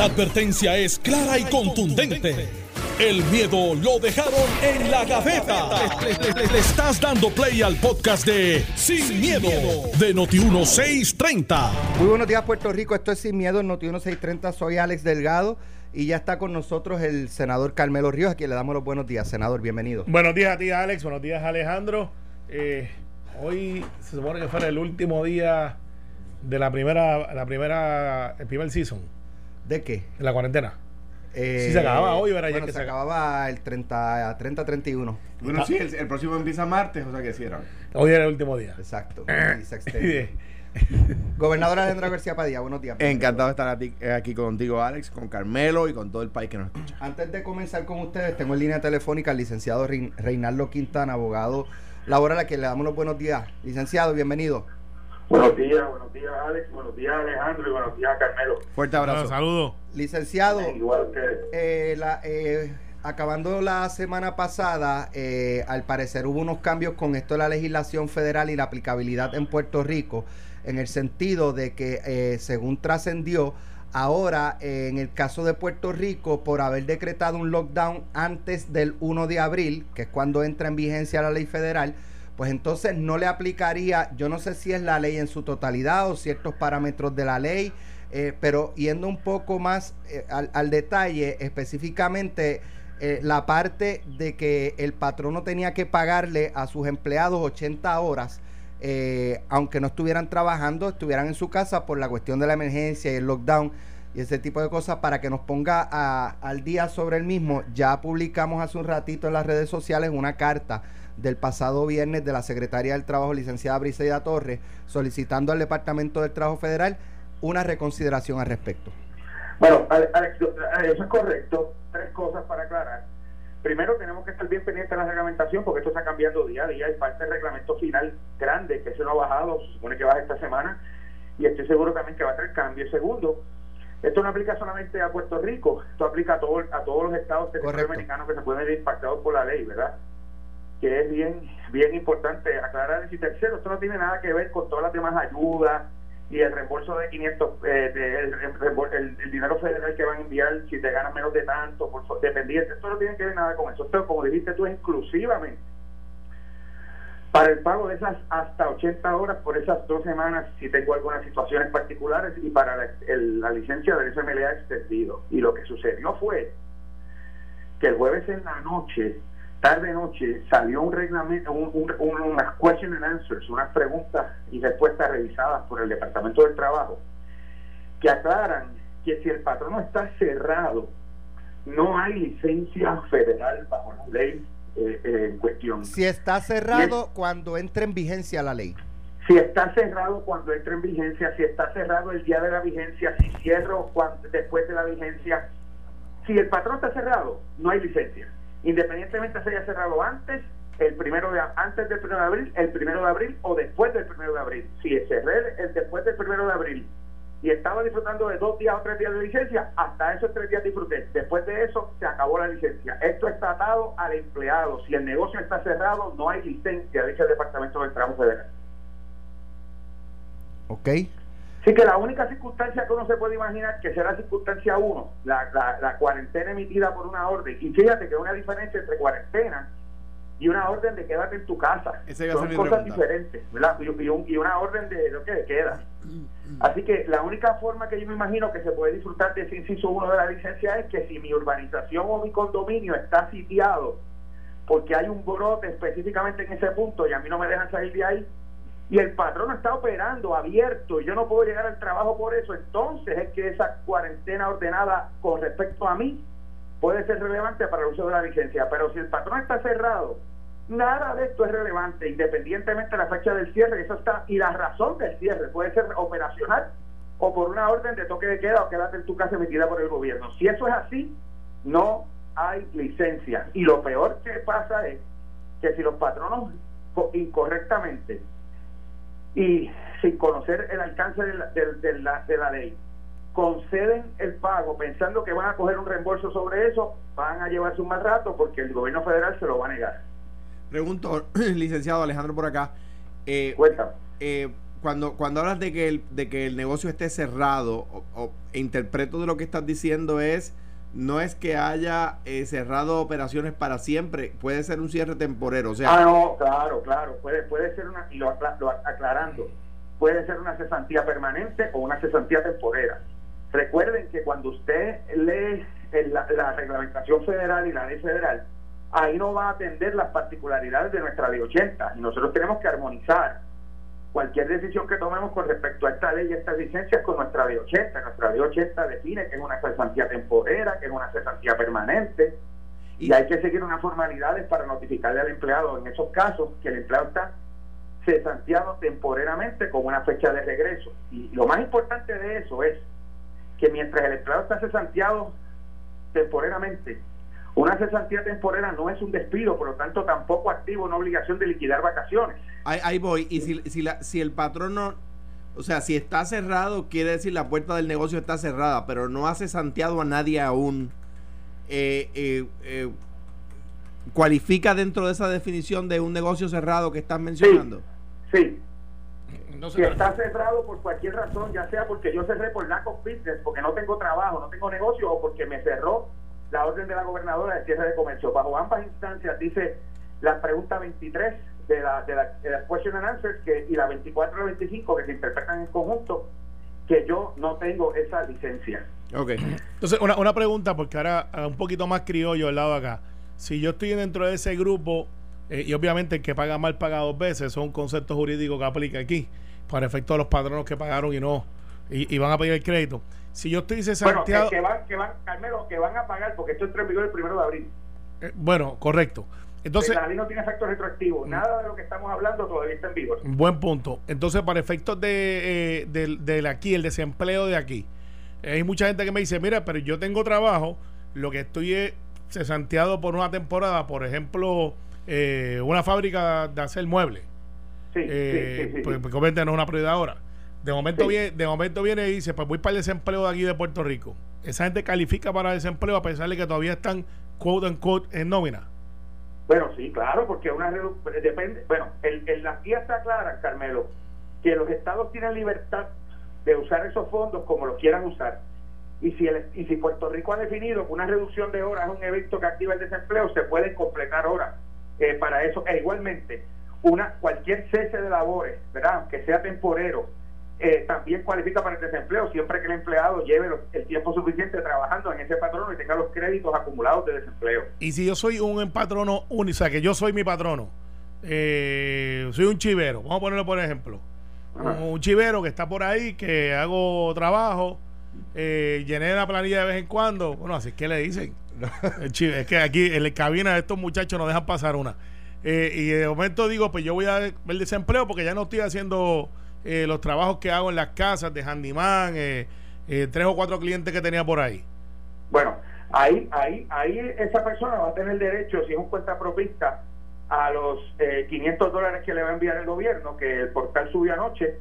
La advertencia es clara y contundente. El miedo lo dejaron en la gaveta. Le, estás dando play al podcast de Sin, miedo, de Noti1630. Muy buenos días, Puerto Rico. Esto es Sin Miedo en Noti1630. Soy Alex Delgado. Y ya está con nosotros el senador Carmelo Ríos, a quien le damos los buenos días. Senador, bienvenido. Buenos días a ti, Alex. Buenos días, Alejandro. Eh, hoy se supone que fuera el último día de la primera, la primera, el primer season. ¿De qué? De la cuarentena. Eh, si se acababa hoy, ¿verdad? Bueno, que se, se acababa el 30, 30 31. Bueno, sí, el, el próximo empieza martes, o sea que hicieron. Hoy era el último día. Exacto. Eh. Y se extiende. Gobernador Alejandro García Padilla, buenos días. Encantado de estar aquí, eh, aquí contigo, Alex, con Carmelo y con todo el país que nos escucha. Antes de comenzar con ustedes, tengo en línea telefónica al licenciado Rein- Reinaldo Quintana, abogado laboral, a quien le damos los buenos días. Licenciado, bienvenido. Buenos días, buenos días Alex, buenos días Alejandro y buenos días Carmelo. Fuerte abrazo. Saludos. Licenciado, Igual ustedes. eh, la- eh, acabando la semana pasada, eh, al parecer hubo unos cambios con esto de la legislación federal y la aplicabilidad en Puerto Rico, en el sentido de que, eh, según trascendió, ahora eh, en el caso de Puerto Rico, por haber decretado un lockdown antes del 1 de abril, que es cuando entra en vigencia la ley federal, pues entonces no le aplicaría, yo no sé si es la ley en su totalidad o ciertos parámetros de la ley, eh, pero yendo un poco más eh, al, al detalle, específicamente eh, la parte de que el patrono tenía que pagarle a sus empleados 80 horas, aunque no estuvieran trabajando, estuvieran en su casa por la cuestión de la emergencia y el lockdown y ese tipo de cosas para que nos ponga a- al día sobre el mismo. Ya publicamos hace un ratito en las redes sociales una carta del pasado viernes de la Secretaria del Trabajo, licenciada Briseida Torres, solicitando al Departamento del Trabajo Federal una reconsideración al respecto. Bueno, Ale- Alex, eso es correcto. Tres cosas para aclarar. Primero, tenemos que estar bien pendientes de la reglamentación porque esto está cambiando día a día. Es parte del reglamento final grande que se no ha bajado, se supone que baja esta semana y estoy seguro también que va a tener cambio. Segundo, esto no aplica solamente a Puerto Rico, esto aplica a, todo, a todos los estados territorios americanos que se pueden ver impactados por la ley, ¿verdad? Que es bien bien importante aclarar. Y tercero, esto no tiene nada que ver con todas las demás ayudas y el reembolso de 500, eh, de- el, el- el dinero federal que van a enviar si te ganas menos de tanto, por dependiente. Esto no tiene que ver nada con eso. Esto, como dijiste tú, es exclusivamente para el pago de esas hasta 80 horas por esas dos semanas si tengo algunas situaciones particulares y para la, el- la licencia del FMLA extendido. Y lo que sucedió fue que el jueves en la noche, tarde noche, salió un reglamento, un, un- un- unas question and answers, unas preguntas y respuestas revisadas por el Departamento del Trabajo, que aclaran que si el patrono está cerrado, no hay licencia federal bajo la ley eh, eh, en cuestión. Si está cerrado cuando entre en vigencia la ley. Si está cerrado cuando entre en vigencia, si está cerrado el día de la vigencia, si cierro cuando, después de la vigencia, si el patrón está cerrado, no hay licencia. Independientemente se haya cerrado antes, el primero de antes del primero de abril, el primero de abril o después del primero de abril. Si cerré el después del primero de abril y estaba disfrutando de dos días o tres días de licencia, hasta esos tres días disfruté. Después de eso se acabó la licencia. Esto está atado al empleado. Si el negocio está cerrado, no hay licencia, dice el Departamento del Trabajo Federal. ¿Ok? Así que la única circunstancia que uno se puede imaginar que será circunstancia uno, la, la, la cuarentena emitida por una orden. Y fíjate que hay una diferencia entre cuarentena y una orden de quédate en tu casa. Son cosas diferentes, ¿verdad? Y, y un- y una orden de lo que de queda. Así que la única forma que yo me imagino que se puede disfrutar de ese inciso uno de la licencia es que si mi urbanización o mi condominio está sitiado porque hay un brote específicamente en ese punto y a mí no me dejan salir de ahí y el patrón está operando abierto y yo no puedo llegar al trabajo por eso, entonces es que esa cuarentena ordenada con respecto a mí puede ser relevante para el uso de la licencia, pero si el patrón está cerrado, nada de esto es relevante, independientemente de la fecha del cierre, eso está, y la razón del cierre puede ser operacional o por una orden de toque de queda o quédate en tu casa emitida por el gobierno. Si eso es así, no hay licencia. Y lo peor que pasa es que si los patronos co- incorrectamente y sin conocer el alcance de la, de- de la- de la ley conceden el pago pensando que van a coger un reembolso sobre eso, van a llevarse un mal rato porque el gobierno federal se lo va a negar. Pregunto, licenciado Alejandro por acá. Eh, Cuéntame. eh, cuando, cuando hablas de que el, de que el negocio esté cerrado, o, o- interpreto de lo que estás diciendo es, no es que haya eh, cerrado operaciones para siempre, puede ser un cierre temporero, o sea, ah, no, claro, claro. Puede, puede ser una, lo, acla- lo aclarando, puede ser una cesantía permanente o una cesantía temporera. Recuerden que cuando usted lee el- la, la reglamentación federal y la ley federal, ahí no va a atender las particularidades de nuestra ley 80 y nosotros tenemos que armonizar cualquier decisión que tomemos con respecto a esta ley y estas licencias con nuestra ley 80. Nuestra ley 80 define que es una cesantía temporera, que es una cesantía permanente y hay que seguir unas formalidades para notificarle al empleado en esos casos que el empleado está cesanteado temporeramente con una fecha de regreso. Y lo más importante de eso es que mientras el empleado está cesanteado temporeramente, una cesantía temporera no es un despido, por lo tanto tampoco activa una obligación de liquidar vacaciones. ahí, ahí voy, y si, si, la, si el patrón no, o sea, si está cerrado, quiere decir la puerta del negocio está cerrada, pero no hace santeado a nadie aún, eh, eh, eh, ¿cualifica dentro de esa definición de un negocio cerrado que estás mencionando? Sí, No si está cerrado por cualquier razón, ya sea porque yo cerré por lack of business, porque no tengo trabajo, no tengo negocio, o porque me cerró la orden de la gobernadora de cierre de comercio. Bajo ambas instancias dice la pregunta 23 de la, de la, question and answers que, y la 24 y la 25 que se interpretan en conjunto, que yo no tengo esa licencia. Ok. Entonces, una, una pregunta, porque ahora ah, un poquito más criollo el lado de acá. Si yo estoy dentro de ese grupo, eh, y obviamente el que paga mal paga dos veces, eso es un concepto jurídico que aplica aquí, para efecto de los patronos que pagaron y no, y, y van a pedir el crédito. Si yo estoy Bueno, que, cesanteado. que van, que van, Carmelo, que van a pagar porque esto entra en vigor el primero de abril. eh, bueno, correcto. Entonces, la ley no tiene efecto retroactivo. Nada de lo que estamos hablando todavía está en vigor. Buen punto. Entonces, para efectos de, eh, del, del aquí, el desempleo de aquí, hay mucha gente que me dice, mira, pero yo tengo trabajo, lo que estoy es cesanteado por una temporada, por ejemplo, eh, una fábrica de hacer muebles. Sí, Eh, sí, sí, sí, pues, sí. pues, obviamente no es una prioridad ahora. De momento, Sí. viene, de momento viene y dice, pues voy para el desempleo de aquí de Puerto Rico. Esa gente califica para desempleo a pesar de que todavía están quote and quote en nómina. Bueno, sí, claro, porque una depende. Bueno, el, el- las guías está clara, Carmelo, que los estados tienen libertad de usar esos fondos como los quieran usar. Y si, el, y si Puerto Rico ha definido que una reducción de horas es un evento que activa el desempleo, se pueden completar horas eh, para eso. E igualmente, una cualquier cese de labores, ¿verdad? Aunque sea temporero, eh, también cualifica para el desempleo siempre que el empleado lleve los- el tiempo suficiente trabajando en ese patrono y tenga los créditos acumulados de desempleo. Y si yo soy un patrono único, o sea, que yo soy mi patrono, eh, soy un chivero, vamos a ponerlo por ejemplo, Ajá. un chivero que está por ahí, que hago trabajo, eh, llené la planilla de vez en cuando, bueno, así es que le dicen. El es que aquí en la cabina estos muchachos no dejan pasar una. Eh, y de momento digo, pues yo voy a ver el desempleo porque ya no estoy haciendo eh, los trabajos que hago en las casas de handyman, eh, eh, tres o cuatro clientes que tenía por ahí. Bueno, ahí, ahí, ahí esa persona va a tener derecho, si es un cuenta propista, a los eh, 500 dólares que le va a enviar el gobierno, que el portal subió anoche,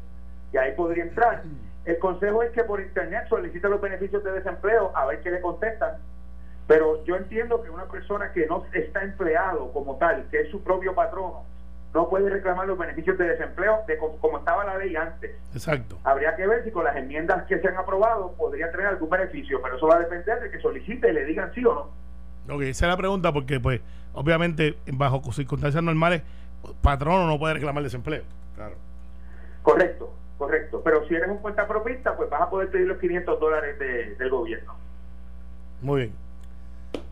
y ahí podría entrar. El consejo es que por internet solicite los beneficios de desempleo, a ver qué le contestan. Pero yo entiendo que una persona que no está empleado como tal, que es su propio patrono, no puede reclamar los beneficios de desempleo de co- como estaba la ley antes. Exacto. Habría que ver si con las enmiendas que se han aprobado podría tener algún beneficio, pero eso va a depender de que solicite y le digan sí o no. Ok, esa es la pregunta porque, pues, obviamente, bajo circunstancias normales, patrono no puede reclamar desempleo. Claro. Correcto, correcto. Pero si eres un cuenta propista, pues vas a poder pedir los 500 dólares de- del gobierno. Muy bien.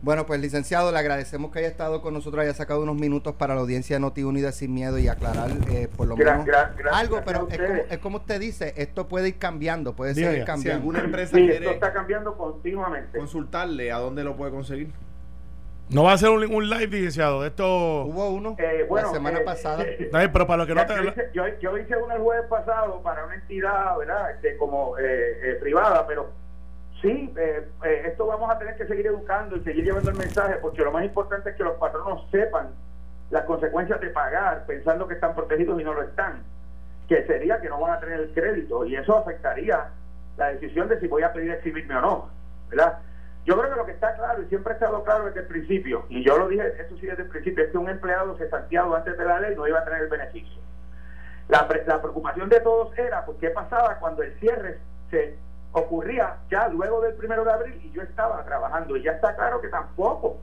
Bueno, pues licenciado, le agradecemos que haya estado con nosotros, haya sacado unos minutos para la audiencia de Noti Unida sin miedo y aclarar eh, por lo Gra- menos algo, pero es como, es como usted dice, esto puede ir cambiando, puede Diga, seguir. Si cambiando. alguna empresa Sí, esto quiere está cambiando continuamente. consultarle, ¿a dónde lo puede conseguir? No va a ser un, un live, licenciado. Esto. Hubo uno Eh, bueno, la semana eh, pasada. eh, pero para los que no te. yo, hice, yo, yo hice uno el jueves pasado para una entidad, ¿verdad? Este, como eh, eh, privada, pero sí, eh, eh, esto vamos a tener que seguir educando y seguir llevando el mensaje, porque lo más importante es que los patronos sepan las consecuencias de pagar pensando que están protegidos y no lo están, que sería que no van a tener el crédito y eso afectaría la decisión de si voy a pedir exhibirme o no, ¿verdad? Yo creo que lo que está claro, y siempre ha estado claro desde el principio, y yo lo dije, eso sí desde el principio, es que un empleado cesanteado antes de la ley no iba a tener el beneficio. La, la preocupación de todos era, pues, ¿qué pasaba cuando el cierre se ocurría ya luego del primero de abril y yo estaba trabajando? Y ya está claro que tampoco.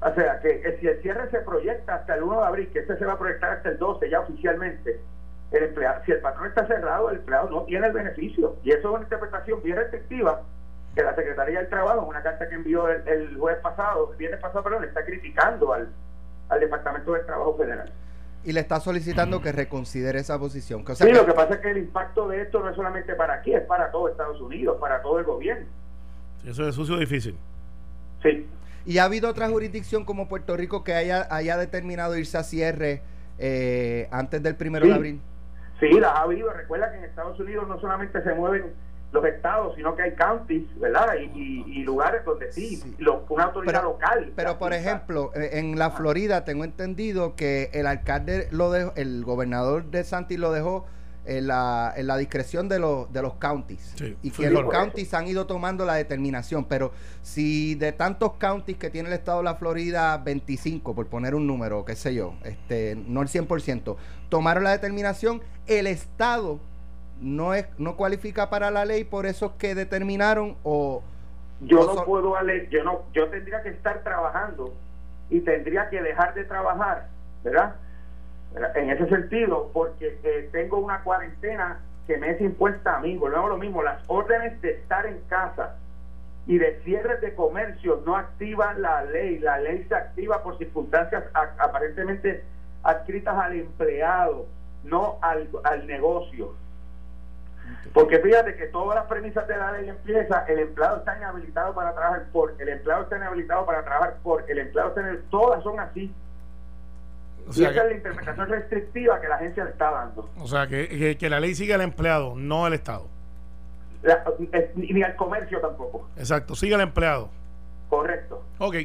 O sea, que si el cierre se proyecta hasta el 1 de abril, que este se va a proyectar hasta el 12 ya oficialmente, el empleado, si el patrón está cerrado, el empleado no tiene el beneficio. Y eso es una interpretación bien restrictiva que la Secretaría del Trabajo, en una carta que envió el, jueves pasado, viernes pasado, perdón, está criticando al, al Departamento del Trabajo Federal. Y le está solicitando que reconsidere esa posición. sí, lo que pasa es que el impacto de esto no es solamente para aquí, es para todo Estados Unidos, para todo el gobierno. Eso es sucio difícil. Sí. ¿Y ha habido otra jurisdicción como Puerto Rico que haya, haya determinado irse a cierre eh, antes del primero de abril? Sí, las ha habido. Recuerda que en Estados Unidos no solamente se mueven los estados, sino que hay counties, ¿verdad? Y, lugares donde sí, una autoridad local. Pero, por ejemplo, eh, en la Florida tengo entendido que el alcalde lo dejó, el gobernador de Santi lo dejó en la, en la discreción de, los de los counties. y que los counties han ido tomando la determinación. Pero si de tantos counties que tiene el estado de la Florida, 25, por poner un número, qué sé yo, este no el 100%, tomaron la determinación, el estado no es no cualifica para la ley por eso que determinaron o yo no puedo yo no yo tendría que estar trabajando y tendría que dejar de trabajar verdad en ese sentido porque eh, tengo una cuarentena que me es impuesta a mí volvemos a lo mismo las órdenes de estar en casa y de cierres de comercio no activan la ley la ley se activa por circunstancias aparentemente adscritas al empleado no al, al negocio porque fíjate que todas las premisas de la ley empieza, el empleado está inhabilitado para trabajar por, el empleado está inhabilitado para trabajar por, el empleado está en todas son así. y esa es la interpretación restrictiva que la agencia le está dando. O sea, que, que, la ley sigue al empleado, no al Estado. Eh, ni al comercio tampoco. Exacto, sigue al empleado. Correcto. Ok.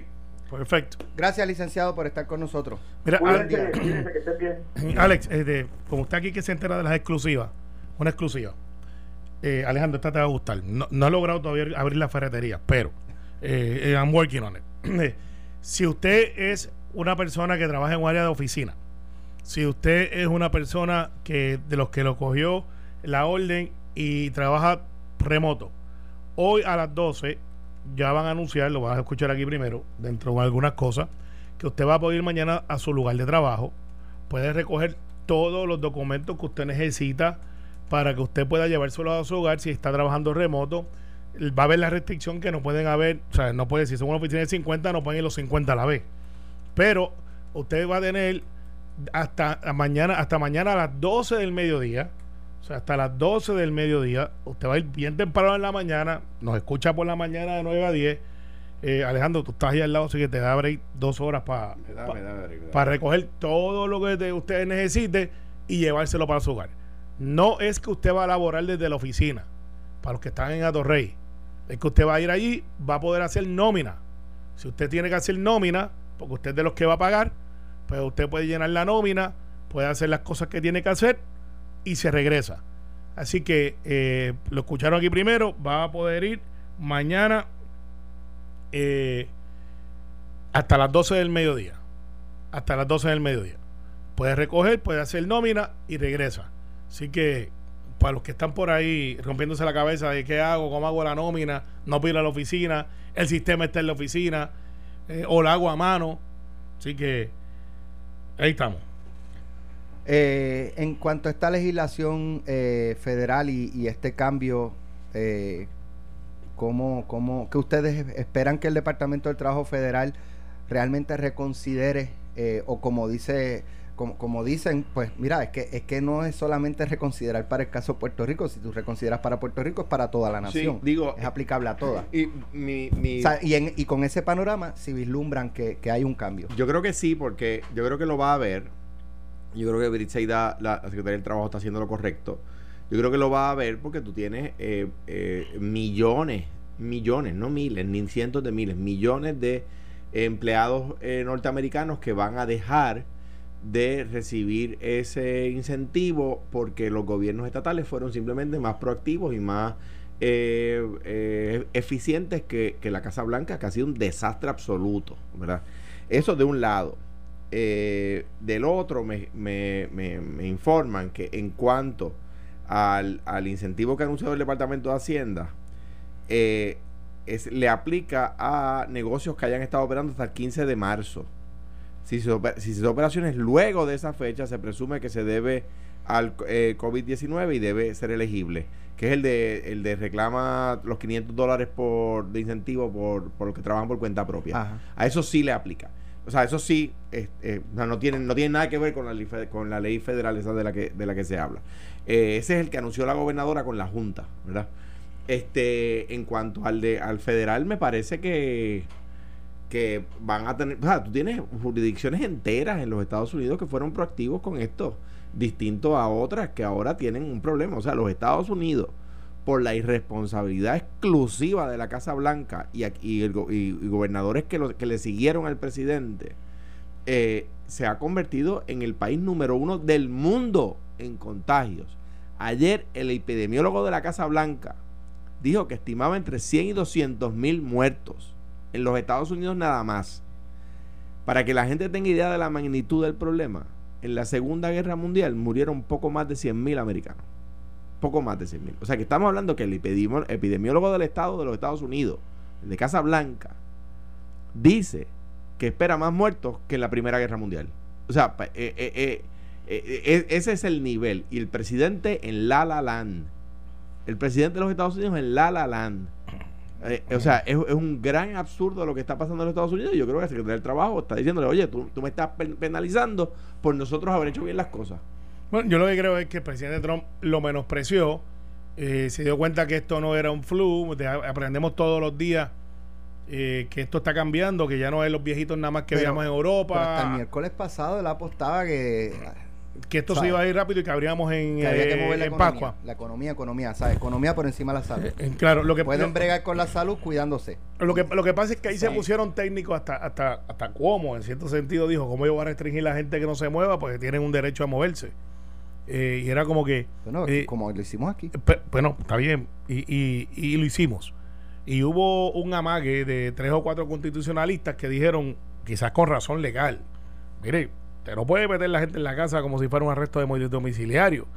Perfecto. Gracias, licenciado, por estar con nosotros. Mira, Alex, eh, como usted aquí que se entera de las exclusivas, una exclusiva. Eh, Alejandro, esta te va a gustar. No, he logrado todavía abrir la ferretería, pero eh, eh, I'm working on it. si usted es una persona que trabaja en un área de oficina, si usted es una persona que de los que lo cogió la orden y trabaja remoto, hoy a las 12 ya van a anunciar, lo van a escuchar aquí primero, dentro de algunas cosas, que usted va a poder ir mañana a su lugar de trabajo, puede recoger todos los documentos que usted necesita para que usted pueda llevárselo a su hogar si está trabajando remoto. Va a haber la restricción que no pueden haber, o sea, no puede, si son una oficina de 50, no pueden ir los 50 a la vez. Pero usted va a tener hasta mañana, hasta mañana a las 12 del mediodía, o sea, hasta las 12 del mediodía, usted va a ir bien temprano en la mañana, nos escucha por la mañana de 9 a 10. Eh, Alejandro, tú estás ahí al lado, así que te da break dos horas para para recoger todo lo que usted necesite y llevárselo para su hogar. No es que usted va a laborar desde la oficina, para los que están en Atorrey. Es que usted va a ir allí, va a poder hacer nómina. Si usted tiene que hacer nómina, porque usted es de los que va a pagar, pues usted puede llenar la nómina, puede hacer las cosas que tiene que hacer y se regresa. Así que eh, lo escucharon aquí primero, va a poder ir mañana eh, hasta las 12 del mediodía. Hasta las 12 del mediodía. Puede recoger, puede hacer nómina y regresa. Así que para los que están por ahí rompiéndose la cabeza de qué hago, cómo hago la nómina, no pido a la oficina, el sistema está en la oficina, eh, o la hago a mano. Así que ahí estamos. Eh, en cuanto a esta legislación eh, federal y, este cambio, eh, ¿cómo, cómo, ¿qué ustedes esperan que el Departamento del Trabajo Federal realmente reconsidere o como dice como, dicen, pues mira, es que, es que no es solamente reconsiderar para el caso de Puerto Rico, si tú reconsideras para Puerto Rico es para toda la nación. digo, es aplicable a todas. Y, mi, y, con ese panorama, si vislumbran que, hay un cambio. Yo creo que sí, porque yo creo que lo va a ver. Yo creo que Britseida, la, la Secretaría del Trabajo, está haciendo lo correcto. Yo creo que lo va a ver porque tú tienes eh, eh, millones, millones, no miles, ni cientos de miles, millones de empleados eh, norteamericanos que van a dejar de recibir ese incentivo porque los gobiernos estatales fueron simplemente más proactivos y más eh, eh, eficientes que, la Casa Blanca, que ha sido un desastre absoluto, ¿verdad? Eso de un lado. Eh, del otro, me, me, me, informan que en cuanto al, al, incentivo que ha anunciado el Departamento de Hacienda, eh, es, le aplica a negocios que hayan estado operando hasta el 15 de marzo. Si se, si se operaciones luego de esa fecha, se presume que se debe al eh, COVID-19 y debe ser elegible, que es el de, el de reclama los 500 dólares por, de incentivo por, por los que trabajan por cuenta propia. A eso sí le aplica. O sea, eso sí, eh, no, tiene, no tiene nada que ver con la, ley, con la ley federal esa de la que, de la que se habla. Eh, ese es el que anunció la gobernadora con la Junta, ¿verdad? Este, en cuanto al de al federal, me parece que que van a tener, o sea, tú tienes jurisdicciones enteras en los Estados Unidos que fueron proactivos con esto distinto a otras que ahora tienen un problema. O sea, los Estados Unidos, por la irresponsabilidad exclusiva de la Casa Blanca y, y, gobernadores que, que le siguieron al presidente, eh, se ha convertido en el país número uno del mundo en contagios. Ayer el epidemiólogo de la Casa Blanca dijo que estimaba entre 100 y 200 mil muertos en los Estados Unidos nada más. Para que la gente tenga idea de la magnitud del problema, en la Segunda Guerra Mundial murieron poco más de 100.000 americanos. Poco más de 100.000. O sea que estamos hablando que el epidemiólogo del Estado de los Estados Unidos, el de Casa Blanca, dice que espera más muertos que en la Primera Guerra Mundial. O sea, eh, eh, eh, ese es el nivel. Y el presidente en La La Land. El presidente de los Estados Unidos en La La Land eh, o sea, es, un gran absurdo lo que está pasando en los Estados Unidos. Y yo creo que el secretario del Trabajo está diciéndole, oye, tú, me estás penalizando por nosotros haber hecho bien las cosas. Bueno, yo lo que creo es que el presidente Trump lo menospreció. Eh, se dio cuenta que esto no era un flu. aprendemos todos los días eh, que esto está cambiando, que ya no es los viejitos nada más que veíamos en Europa. hasta el miércoles pasado él apostaba que que esto se iba a ir rápido y que habríamos en, eh, la Pascua. La economía, economía, ¿sabes? Economía por encima de la salud. Eh, claro, lo que pueden bregar con la salud cuidándose. Lo que, lo que pasa es que ahí se pusieron técnicos hasta hasta hasta cómo, en cierto sentido dijo, ¿cómo yo voy a restringir a la gente que no se mueva? Porque tienen un derecho a moverse. Eh, y era como que... Bueno, como lo hicimos aquí. bueno, está bien. Y, y, y lo hicimos. Y hubo un amague de tres o cuatro constitucionalistas que dijeron, quizás con razón legal, mire, no puede meter la gente en la casa como si fuera un arresto de domiciliario.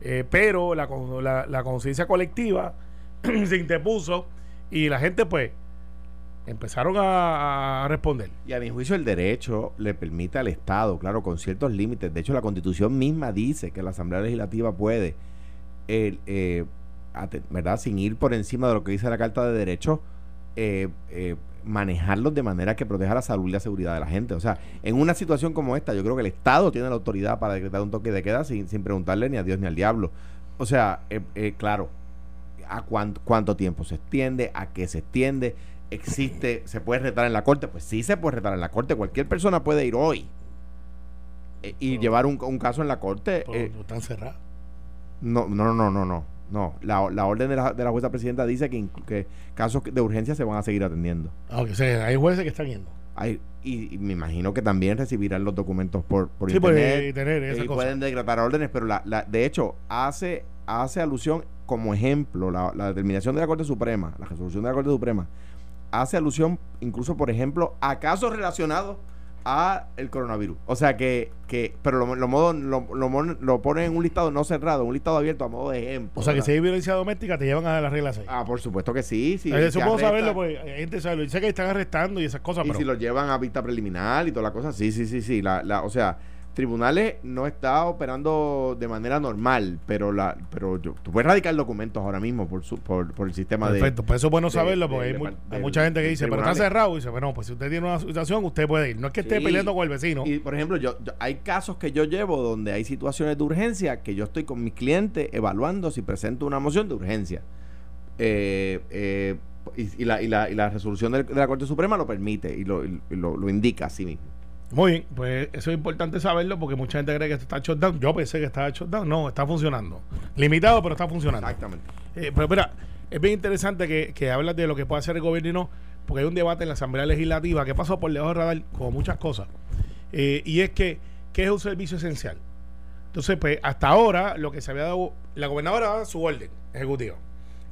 Eh, pero la, la, conciencia colectiva se interpuso y la gente pues empezaron a, responder. Y a mi juicio el derecho le permite al Estado, claro, con ciertos límites. De hecho, la constitución misma dice que la Asamblea Legislativa puede, eh, ¿verdad? Sin ir por encima de lo que dice la Carta de Derechos, eh, eh manejarlos de manera que proteja la salud y la seguridad de la gente. O sea, en una situación como esta, yo creo que el Estado tiene la autoridad para decretar un toque de queda sin, sin preguntarle ni a Dios ni al diablo. O sea, eh, eh, claro, ¿a cuánto, cuánto tiempo se extiende? ¿A qué se extiende? ¿Existe? ¿Se puede retar en la corte? Pues sí se puede retar en la corte. Cualquier persona puede ir hoy eh, y llevar un, un, caso en la corte. no están cerrados. No, no, no, no, no. No, la, la orden de la, de la jueza presidenta dice que, que, casos de urgencia se van a seguir atendiendo. Ah, o sea, hay jueces que están yendo. Hay, y, me imagino que también recibirán los documentos por, por sí, internet. tener esa y pueden decretar órdenes, pero la, la, de hecho hace, hace alusión como ejemplo la, la determinación de la Corte Suprema, la resolución de la Corte Suprema, hace alusión incluso, por ejemplo, a casos relacionados a el coronavirus. O sea que, que pero lo, lo, modo, lo, lo, ponen en un listado no cerrado, un listado abierto a modo de ejemplo. O sea que si hay violencia doméstica te llevan a las reglas ahí. Ah, por supuesto que sí. sí eso puedo saberlo, pues hay gente sabe, dice que están arrestando y esas cosas. Y si lo llevan a vista preliminar y toda la cosa, sí, sí, sí, sí. La, la, o sea, tribunales no está operando de manera normal, pero la pero yo, tú puedes radicar documentos ahora mismo por su, por, por el sistema de Perfecto, pues eso es bueno saberlo porque hay, mucha gente que dice, pero está cerrado y dice, bueno, pues si usted tiene una situación, usted puede ir. No es que esté peleando con el vecino. Y por ejemplo, yo, hay casos que yo llevo donde hay situaciones de urgencia que yo estoy con mis clientes evaluando si presento una moción de urgencia. Eh, eh, y, la, y, la, y la resolución de, la Corte Suprema lo permite y lo, lo, lo indica así mismo. Muy bien, pues eso es importante saberlo porque mucha gente cree que esto está shutdown. Yo pensé que estaba shutdown. No, está funcionando. Limitado, pero está funcionando. Exactamente. Eh, pero mira, es bien interesante que, que hablas de lo que puede hacer el gobierno y no, porque hay un debate en la Asamblea Legislativa que pasó por debajo del radar como muchas cosas. Eh, y es que, ¿qué es un servicio esencial? Entonces, pues hasta ahora lo que se había dado, la gobernadora daba su orden ejecutiva.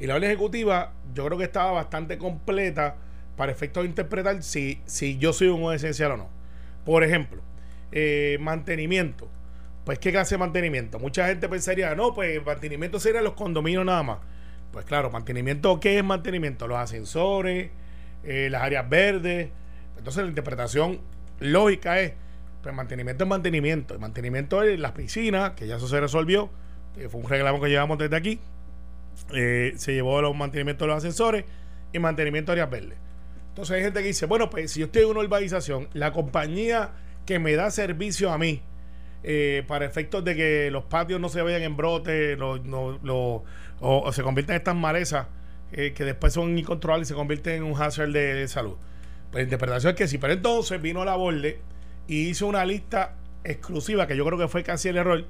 Y la orden ejecutiva yo creo que estaba bastante completa para efectos de interpretar si, si yo soy un esencial o no. Por ejemplo, eh, mantenimiento. Pues, ¿qué clase de mantenimiento? Mucha gente pensaría, no, pues mantenimiento sería los condominios nada más. Pues claro, mantenimiento, ¿qué es mantenimiento? Los ascensores, eh, las áreas verdes. Entonces la interpretación lógica es, pues mantenimiento es mantenimiento. El mantenimiento es las piscinas, que ya eso se resolvió, que fue un reclamo que llevamos desde aquí. Eh, se llevó los mantenimientos de los ascensores y mantenimiento de áreas verdes. Entonces hay gente que dice, bueno, pues si yo estoy en una urbanización, la compañía que me da servicio a mí, eh, para efectos de que los patios no se vayan en brote o, se conviertan en estas malezas eh, que después son incontrolables y se convierten en un hazard de, salud. Pues la interpretación es que sí, pero entonces vino a la borde y hizo una lista exclusiva, que yo creo que fue casi el error,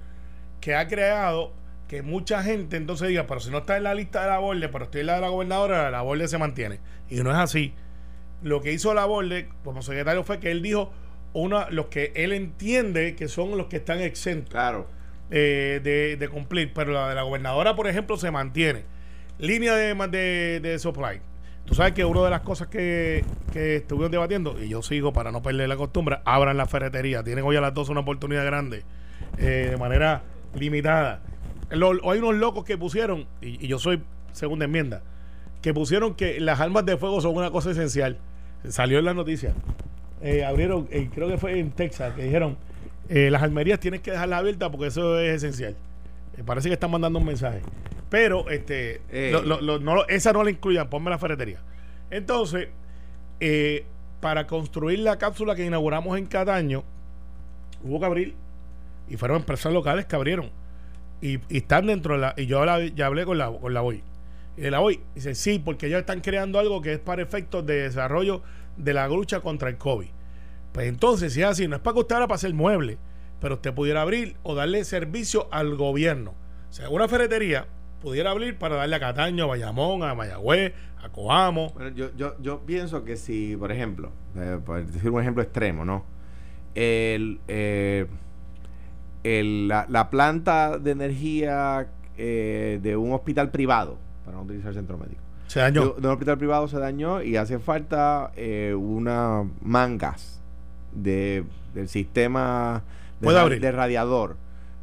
que ha creado que mucha gente entonces diga, pero si no está en la lista de la borde, pero estoy en la de la gobernadora, la borde se mantiene. Y no es así. Lo que hizo la borde como secretario fue que él dijo, una, los que él entiende que son los que están exentos claro. Eh, de, cumplir, pero la de la gobernadora, por ejemplo, se mantiene. Línea de, de, de supply. Tú sabes que una de las cosas que, que estuvieron debatiendo, y yo sigo para no perder la costumbre, abran la ferretería. Tienen hoy a las dos una oportunidad grande, eh, de manera limitada. hay unos locos que pusieron, y, y yo soy segunda enmienda, que pusieron que las armas de fuego son una cosa esencial. Salió en la noticia. Eh, abrieron, eh, creo que fue en Texas, que dijeron, eh, las almerías tienes que dejarlas abiertas porque eso es esencial. parece que están mandando un mensaje. Pero este no, esa no la incluyan, ponme la ferretería. Entonces, para construir la cápsula que inauguramos en Cataño, hubo que abrir, y fueron empresas locales que abrieron. Y, están dentro de la. Y yo ya hablé con la, con la BOI. Y de la BOI dice: Sí, porque ellos están creando algo que es para efectos de desarrollo de la lucha contra el COVID. Pues entonces, si es así, no es para que usted ahora para hacer mueble, pero usted pudiera abrir o darle servicio al gobierno. O sea, una ferretería pudiera abrir para darle a Cataño, a Bayamón, a Mayagüez, a Coamo. Yo, yo, yo pienso que si, por ejemplo, eh, por decir un ejemplo extremo, ¿no? El, eh, la, planta de energía eh, de un hospital privado, para no utilizar el centro médico, se dañó. De, un hospital privado se dañó y hace falta eh, una mangas de, del sistema de, de radiador.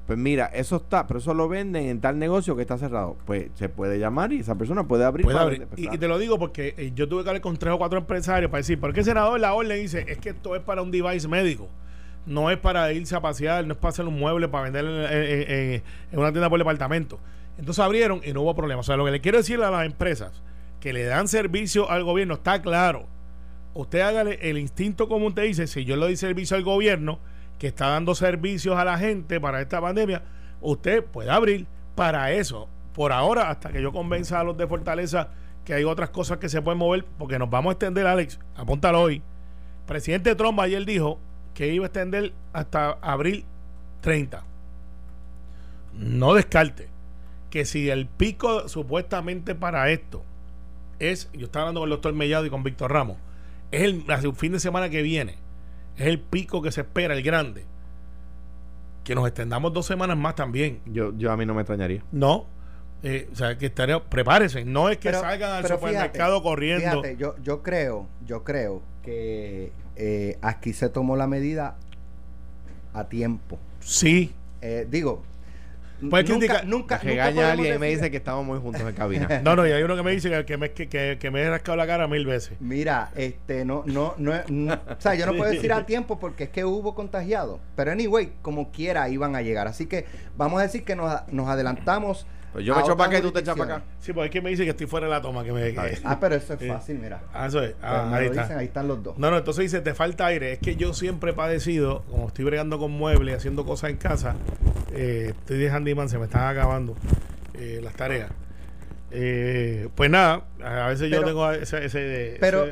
Pues mira, eso está, pero eso lo venden en tal negocio que está cerrado. Pues se puede llamar y esa persona puede abrir. Pues y, te lo digo porque eh, yo tuve que hablar con tres o cuatro empresarios para decir, ¿por qué el senador la orden dice, es que esto es para un device médico? No es para irse a pasear, no es para hacer un mueble, para vender en, en una tienda por departamento. Entonces abrieron y no hubo problema. O sea, lo que le quiero decir a las empresas que le dan servicio al gobierno, está claro. Usted hágale el instinto como usted dice, si yo le doy servicio al gobierno, que está dando servicios a la gente para esta pandemia, usted puede abrir para eso. Por ahora, hasta que yo convenza a los de Fortaleza que hay otras cosas que se pueden mover, porque nos vamos a extender, Alex, apúntalo hoy. Presidente Trump ayer dijo que iba a extender hasta abril 30. No descarte que si el pico supuestamente para esto es, yo estaba hablando con el doctor Mellado y con Víctor Ramos, es el, fin de semana que viene, es el pico que se espera, el grande. Que nos extendamos dos semanas más también. Yo, yo a mí no me extrañaría. No, eh, o sea, que estaría, prepárese, no es que salgan al supermercado corriendo. Fíjate, yo, yo creo, yo creo que eh, aquí se tomó la medida a tiempo. Sí. Eh, digo, Puedes nunca, nunca, regaña alguien y me dice que estamos muy juntos en cabina. no, no, y hay uno que me dice que, me, que, que, me he rascado la cara mil veces. Mira, este, no, no, no, o sea, yo no puedo decir a tiempo porque es que hubo contagiados. Pero anyway, como quiera iban a llegar. Así que vamos a decir que nos, nos adelantamos pues yo me echo para acá y tú te echas para acá. Sí, pues es que me dice que estoy fuera de la toma. Que me, Ah, pero eso es fácil, mira. Ah, eso es. Ah, ahí, está. ahí están los dos. No, no, entonces dice, te falta aire. Es que yo siempre he padecido, como estoy bregando con muebles, haciendo cosas en casa, eh, estoy de handyman, se me están acabando eh, las tareas. Eh, pues nada, a veces yo tengo ese... ese pero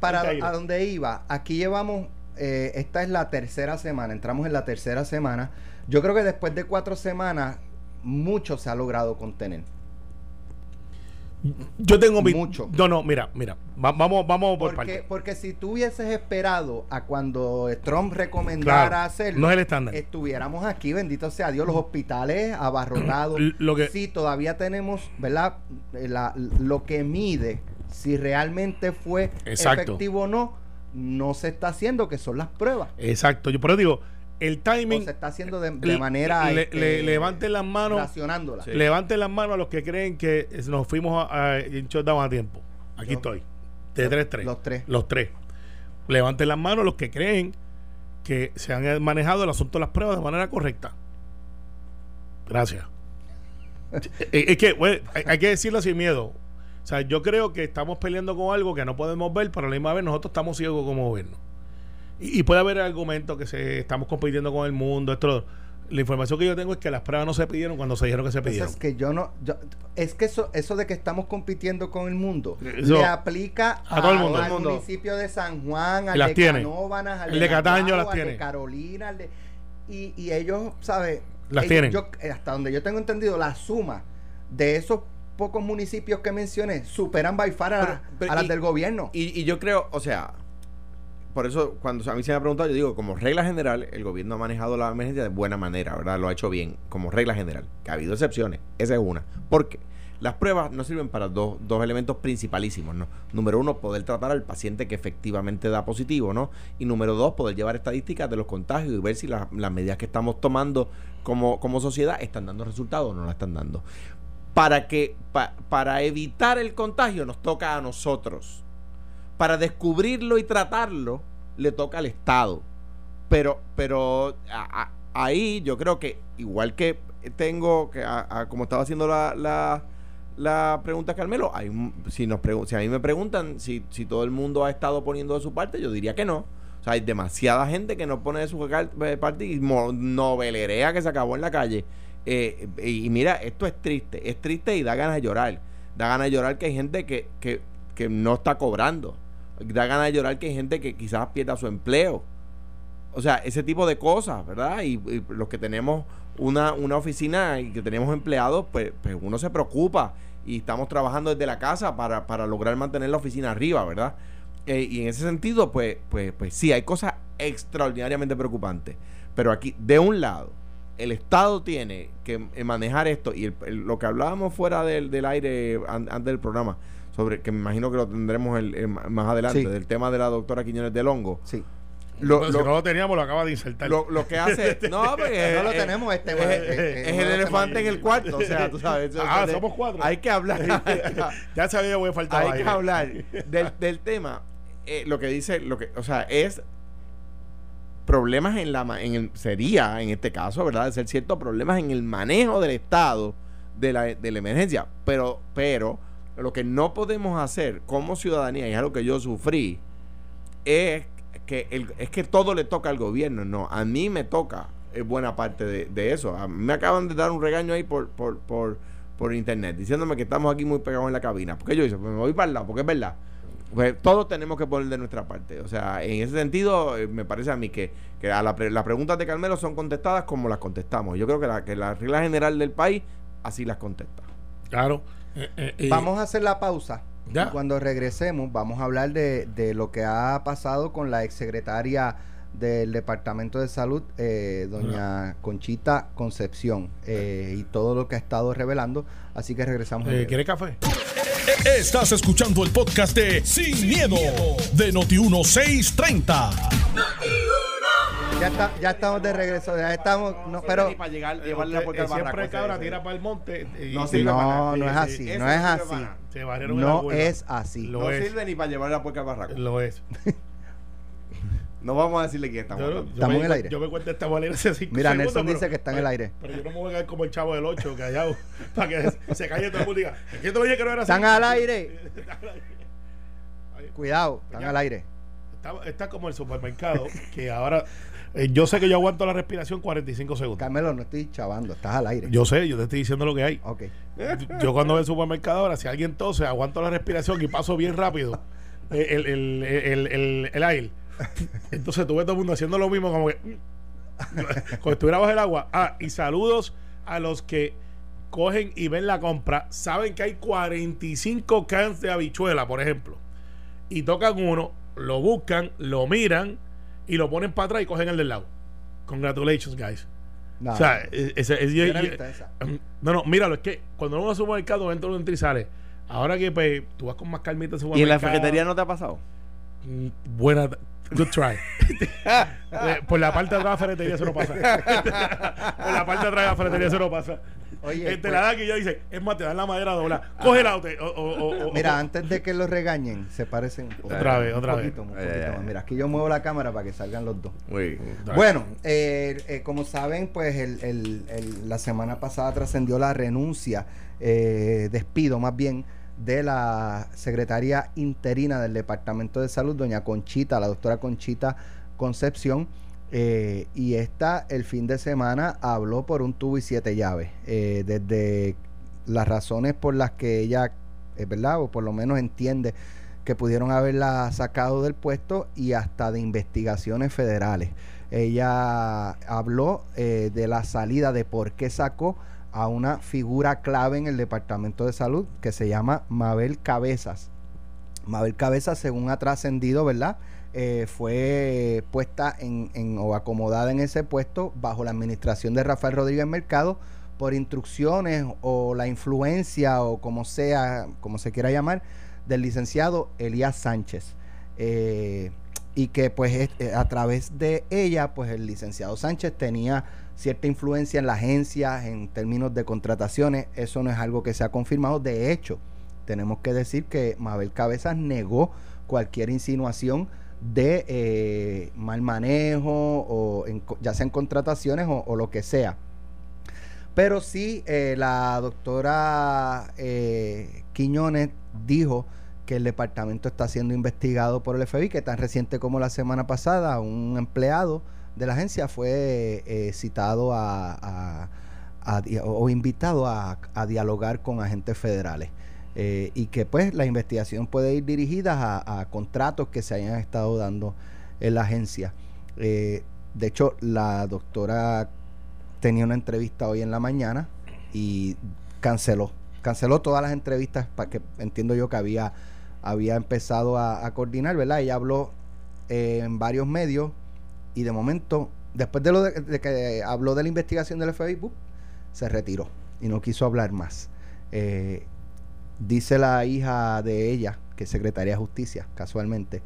para a donde iba, aquí llevamos, eh, esta es la tercera semana, entramos en la tercera semana. Yo creo que después de cuatro semanas mucho se ha logrado contener. Yo tengo mucho. No, no, mira, mira, vamos, vamos por porque, Porque si tú hubieses esperado a cuando Trump recomendara hacerlo, no es el estándar. estuviéramos aquí, bendito sea Dios, los hospitales abarrotados. lo que, sí, todavía tenemos, ¿verdad? lo que mide si realmente fue efectivo o no, no se está haciendo, que son las pruebas. Exacto. Yo por eso digo, el O timing, se está haciendo de, manera. le- este, le- levanten las manos, racionándola. levanten las manos a los que creen que es- nos fuimos a, a, a tiempo. Aquí Yo- estoy. De 3-3. Los tres. Los tres. Levanten las manos los que creen que se han manejado el asunto de las pruebas de manera correcta. Gracias. es, es que, hay que decirlo sin miedo. O sea, yo creo que estamos peleando con algo que no podemos ver, pero a la misma vez nosotros estamos ciegos como gobierno. Y, y puede haber argumentos que se estamos compitiendo con el mundo. Esto, lo- la información que yo tengo es que las pruebas no se pidieron cuando se dijeron que se Pues pidieron. es que yo no. yo- es que eso, eso de que estamos compitiendo con el mundo Eso- le aplica a todo el mundo. al Todo el mundo. municipio de San Juan, al Las de tiene. Canóvanas, al El de Cataño las al de tiene. Carolina, al de- y, y ellos, ¿sabes? Las Ellos- tienen. yo- eh, hasta donde yo tengo entendido, la suma de esos pocos municipios que mencioné superan by far a, Pero- a las y- del gobierno. Y, y yo creo, o sea, por eso cuando a mí se me ha preguntado, yo digo, como regla general, el gobierno ha manejado la emergencia de buena manera, ¿verdad? Lo ha hecho bien, como regla general. Que ha habido excepciones, esa es una. Porque las pruebas no sirven para dos, dos elementos principalísimos, ¿no? Número uno, poder tratar al paciente que efectivamente da positivo, ¿no? Y número dos, poder llevar estadísticas de los contagios y ver si las, medidas que estamos tomando como, como sociedad están dando resultados o no la están dando. Para que, pa- para evitar el contagio, nos toca a nosotros para descubrirlo y tratarlo le toca al Estado. Pero, pero a- a- ahí yo creo que igual que tengo que a- como estaba haciendo la, la, pregunta Carmelo, hay si nos si a mí me preguntan si, si todo el mundo ha estado poniendo de su parte, yo diría que no. O sea, hay demasiada gente que no pone de su eh, parte y novelerea que se acabó en la calle. Eh, y mira, esto es triste, es triste y da ganas de llorar. Da ganas de llorar que hay gente que, que, que no está cobrando. Da ganas de llorar que hay gente que quizás pierda su empleo. O sea, ese tipo de cosas, ¿verdad? Y, los que tenemos una, una oficina y que tenemos empleados, pues, pues uno se preocupa y estamos trabajando desde la casa para, para lograr mantener la oficina arriba, ¿verdad? Eh, y en ese sentido, pues, pues, pues sí, hay cosas extraordinariamente preocupantes. Pero aquí, de un lado, el Estado tiene que manejar esto y el- lo que hablábamos fuera del, del aire an- antes del programa, sobre que me imagino que lo tendremos el- el ma- más adelante, Sí. del tema de la doctora Quiñones del Hongo. Sí. Lo, Pero lo- si no lo teníamos, lo acaba de insertar. lo- lo que hace. No, porque No lo eh, tenemos este. es, bueno, es- eh, eh, es el los elefante en el cuarto, o sea, tú sabes. Ah, de- somos cuatro. Hay que hablar. ya sabía que voy a faltar hay aire. que hablar del, del tema. eh, lo que dice, lo que, o sea, es problemas en la ma- en el, sería en este caso, ¿verdad? De ser cierto, problemas en el manejo del estado de la, de la emergencia. Pero, pero, lo que no podemos hacer como ciudadanía, y es algo que yo sufrí, es que el- es que todo le toca al gobierno. No, a mí me toca eh, buena parte de, de eso. A me acaban de dar un regaño ahí por, por, por, por internet, diciéndome que estamos aquí muy pegados en la cabina. Porque yo hice, pues me voy para el lado, porque es verdad. Pues todos tenemos que poner de nuestra parte. O sea, en ese sentido, eh, me parece a mí que, que a la pre- las preguntas de Carmelo son contestadas como las contestamos. Yo creo que la, que la regla general del país así las contesta. Claro. Eh, eh, eh, Vamos a hacer la pausa. Ya. Y Cuando regresemos, vamos a hablar de, de lo que ha pasado con la exsecretaria del Departamento de Salud, eh, doña Conchita Concepción, eh, y todo lo que ha estado revelando. Así que regresamos. eh. ¿Quiere café? Estás escuchando el podcast de Sin, miedo, de Noti1630. Ya, está, ya estamos de regreso, ya estamos. No, pero para llegar, llevarle la usted, puerta al eh, siempre cabra tira para el monte. eh, y- No y- sirve para nada. no, no es Sí, así, no es así. Se barrieron No es así. No es. sirve ni para llevar la puerca al barraco. Lo es. No vamos a decirle quién estamos. Yo, yo Estamos me, en el aire. Yo me cuento esta manera hace cinco Mira, segundos, Nelson pero- dice que está en el aire. Pero yo no me voy a quedar como el chavo del 8, callado, para que se, se calle todo el mundo y diga, yo te dije que no era así. Están al aire. Cuidado, están Ya. al aire. Está, está como el supermercado, que ahora, eh, yo sé que yo aguanto la respiración 45 segundos. Carmelo, no estoy chavando, estás al aire. Yo sé, yo te estoy diciendo lo que hay. Ok. Yo cuando voy al supermercado ahora, si alguien tose, aguanto la respiración y paso bien rápido eh, el, el, el, el, el aire. Entonces tú ves todo el mundo haciendo lo mismo, como que como estuviera bajo el agua. Ah, y saludos a los que cogen y ven la compra. Saben que hay 45 cans de habichuela, por ejemplo. Y tocan uno, lo buscan, lo miran y lo ponen para atrás y cogen el del lado. Congratulations, guys. No, O sea, es, es- es- no no, míralo, es que cuando uno va al supermercado entra uno entra y sale. Ahora que pues, tú vas con más calmita al ¿Y en supermercado. la cafetería no te ha pasado? Mm, Buena. Good try. Eh, por la parte de atrás de la ferretería eso no pasa. por la parte de atrás de la ferretería eso no pasa. Oye, Este, pues- la da que yo dice, es más, te dan la madera dobla. Cógela o te- o- o- o- o- Mira, antes de que los regañen, se parecen un poco. Otra vez, Un otra vez. poquito, un Eh, poquito más. Mira, aquí yo muevo la cámara para que salgan los dos. Muy Bueno, eh, eh, como saben, pues el- el- el- la semana pasada trascendió la renuncia, eh, despido más bien, de la secretaria interina del Departamento de Salud, doña Conchita, la doctora Conchita Concepción. eh, y esta el fin de semana habló por un tubo y siete llaves, eh, desde las razones por las que ella, es verdad, o por lo menos entiende que pudieron haberla sacado del puesto y hasta de investigaciones federales. Ella habló eh, de la salida, de por qué sacó a una figura clave en el Departamento de Salud que se llama Mabel Cabezas. Mabel Cabezas, según ha trascendido, ¿verdad? Eh, fue puesta en, en- o acomodada en ese puesto bajo la administración de Rafael Rodríguez Mercado por instrucciones o la influencia o como sea, como se quiera llamar, del licenciado Elías Sánchez. Eh, y que pues es- eh, a través de ella, pues el licenciado Sánchez tenía cierta influencia en la agencia en términos de contrataciones. Eso no es algo que se ha confirmado. De hecho, tenemos que decir que Mabel Cabezas negó cualquier insinuación de eh, mal manejo o en ya sea en contrataciones o, lo que sea. Pero sí, eh, la doctora Quiñones dijo que el departamento está siendo investigado por el FBI, que tan reciente como la semana pasada, un empleado de la agencia fue eh, citado a, o invitado a, dialogar con agentes federales. Eh, y que pues la investigación puede ir dirigida a, a contratos que se hayan estado dando en la agencia. Eh, de hecho, la doctora tenía una entrevista hoy en la mañana y canceló. Canceló todas las entrevistas para que entiendo yo que había, había empezado a, a coordinar, ¿verdad? Ella habló eh, en varios medios y de momento, después de, lo de, de que habló de la investigación del Facebook, se retiró y no quiso hablar más. Eh, dice la hija de ella, que es secretaria de justicia, casualmente,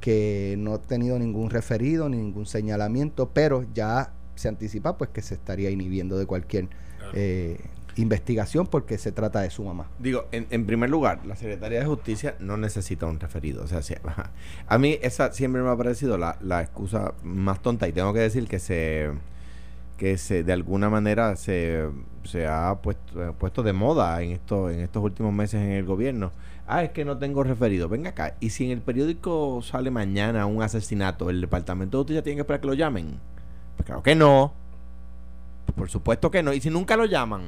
que no ha tenido ningún referido ni ningún señalamiento, pero ya se anticipa pues que se estaría inhibiendo de cualquier eh, investigación porque se trata de su mamá. Digo, en, en primer lugar, la Secretaría de Justicia no necesita un referido. O sea, si- a mí esa siempre me ha parecido la, la excusa más tonta y tengo que decir que se que se de alguna manera se, se ha puesto, eh, puesto de moda en esto, en estos últimos meses en el gobierno. Ah, es que no tengo referido. Venga acá. Y si en el periódico sale mañana un asesinato, ¿el Departamento de Justicia tiene que esperar que lo llamen? Pues claro que no. Por supuesto que no. Y si nunca lo llaman,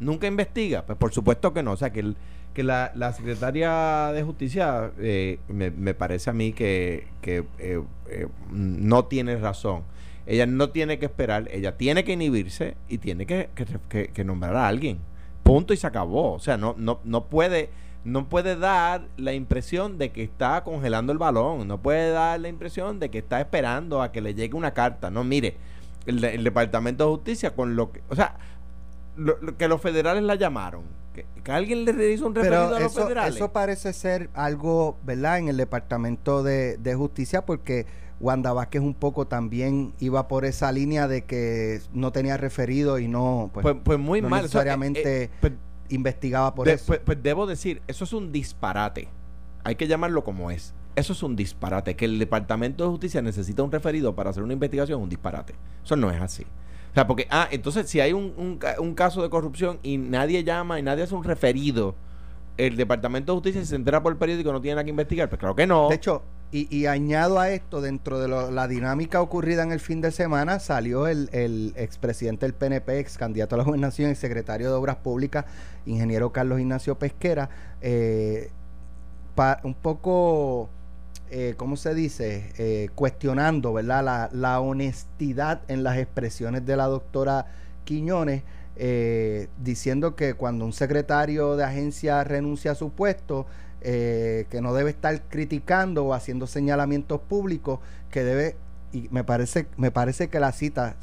nunca investiga, pues por supuesto que no. O sea, que, la, secretaria de justicia eh, me, parece a mí que, eh, eh, no tiene razón. Ella no tiene que esperar, ella tiene que inhibirse y tiene que nombrar a alguien. Punto y se acabó. O sea, no, no, no puede no puede dar la impresión de que está congelando el balón, no puede dar la impresión de que está esperando a que le llegue una carta. No, mire, el, el Departamento de Justicia con lo que, o sea, lo- lo- que los federales la llamaron, que, que alguien le hizo un referido Pero a los eso, federales. eso parece ser algo, ¿verdad? En el Departamento de, de Justicia, porque Wanda Vázquez un poco también iba por esa línea de que no tenía referido y no, pues, pues, pues muy no mal. o sea, necesariamente eh, eh, pues, investigaba por de- eso. pues- pues debo decir, eso es un disparate. Hay que llamarlo como es. Eso es un disparate. Que el Departamento de Justicia necesita un referido para hacer una investigación es un disparate. Eso no es así. O sea, porque, ah, entonces si hay un, un un caso de corrupción y nadie llama y nadie hace un referido, el Departamento de Justicia se entera por el periódico no tiene nada que investigar. Pues claro que no. De hecho, y, y añado a esto, dentro de la dinámica ocurrida en el fin de semana, salió el, el expresidente del PNP, ex candidato a la gobernación y secretario de Obras Públicas, ingeniero Carlos Ignacio Pesquera, eh, un poco, eh, ¿cómo se dice? Eh, cuestionando, ¿verdad? La, la honestidad en las expresiones de la doctora Quiñones, eh, diciendo que cuando un secretario de agencia renuncia a su puesto, eh, que no debe estar criticando o haciendo señalamientos públicos, que debe, y me parece, me parece que la cita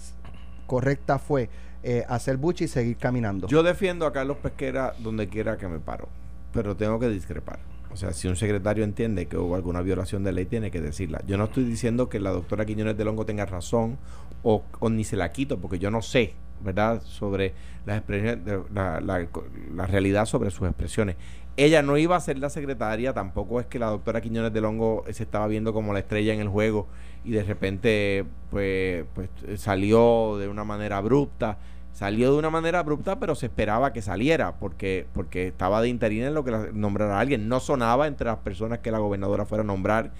correcta fue eh, hacer buche y seguir caminando. Yo defiendo a Carlos Pesquera donde quiera que me paro, pero tengo que discrepar. O sea, si un secretario entiende que hubo alguna violación de ley, tiene que decirla. Yo no estoy diciendo que la doctora Quiñones de Longo tenga razón o, ni se la quito, porque yo no sé, ¿verdad?, sobre las expresiones, la, la, realidad sobre sus expresiones. Ella no iba a ser la secretaria, tampoco es que la doctora Quiñones de Longo se estaba viendo como la estrella en el juego y de repente pues, pues salió de una manera abrupta. Salió de una manera abrupta, pero se esperaba que saliera, porque, porque estaba de interina en lo que la, nombrara alguien. No sonaba entre las personas que la gobernadora fuera a nombrar.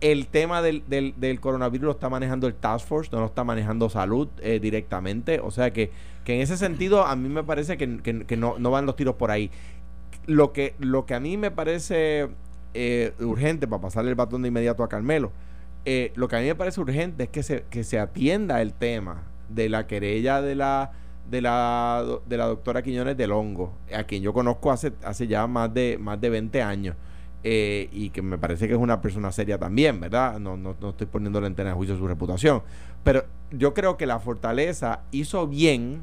El tema del, del, del coronavirus lo está manejando el Task Force, no lo está manejando salud eh, directamente. O sea que, que en ese sentido a mí me parece que, que, no, no, van los tiros por ahí. Lo que, lo que a mí me parece eh, urgente, para pasarle el batón de inmediato a Carmelo, eh, lo que a mí me parece urgente es que se, que se atienda el tema de la querella de la de la, de la doctora Quiñones del Hongo, a quien yo conozco hace, hace ya más de, más de 20 años. Eh, y que me parece que es una persona seria también, ¿verdad? No, no, no estoy poniendo en tela de juicio su reputación. Pero yo creo que la Fortaleza hizo bien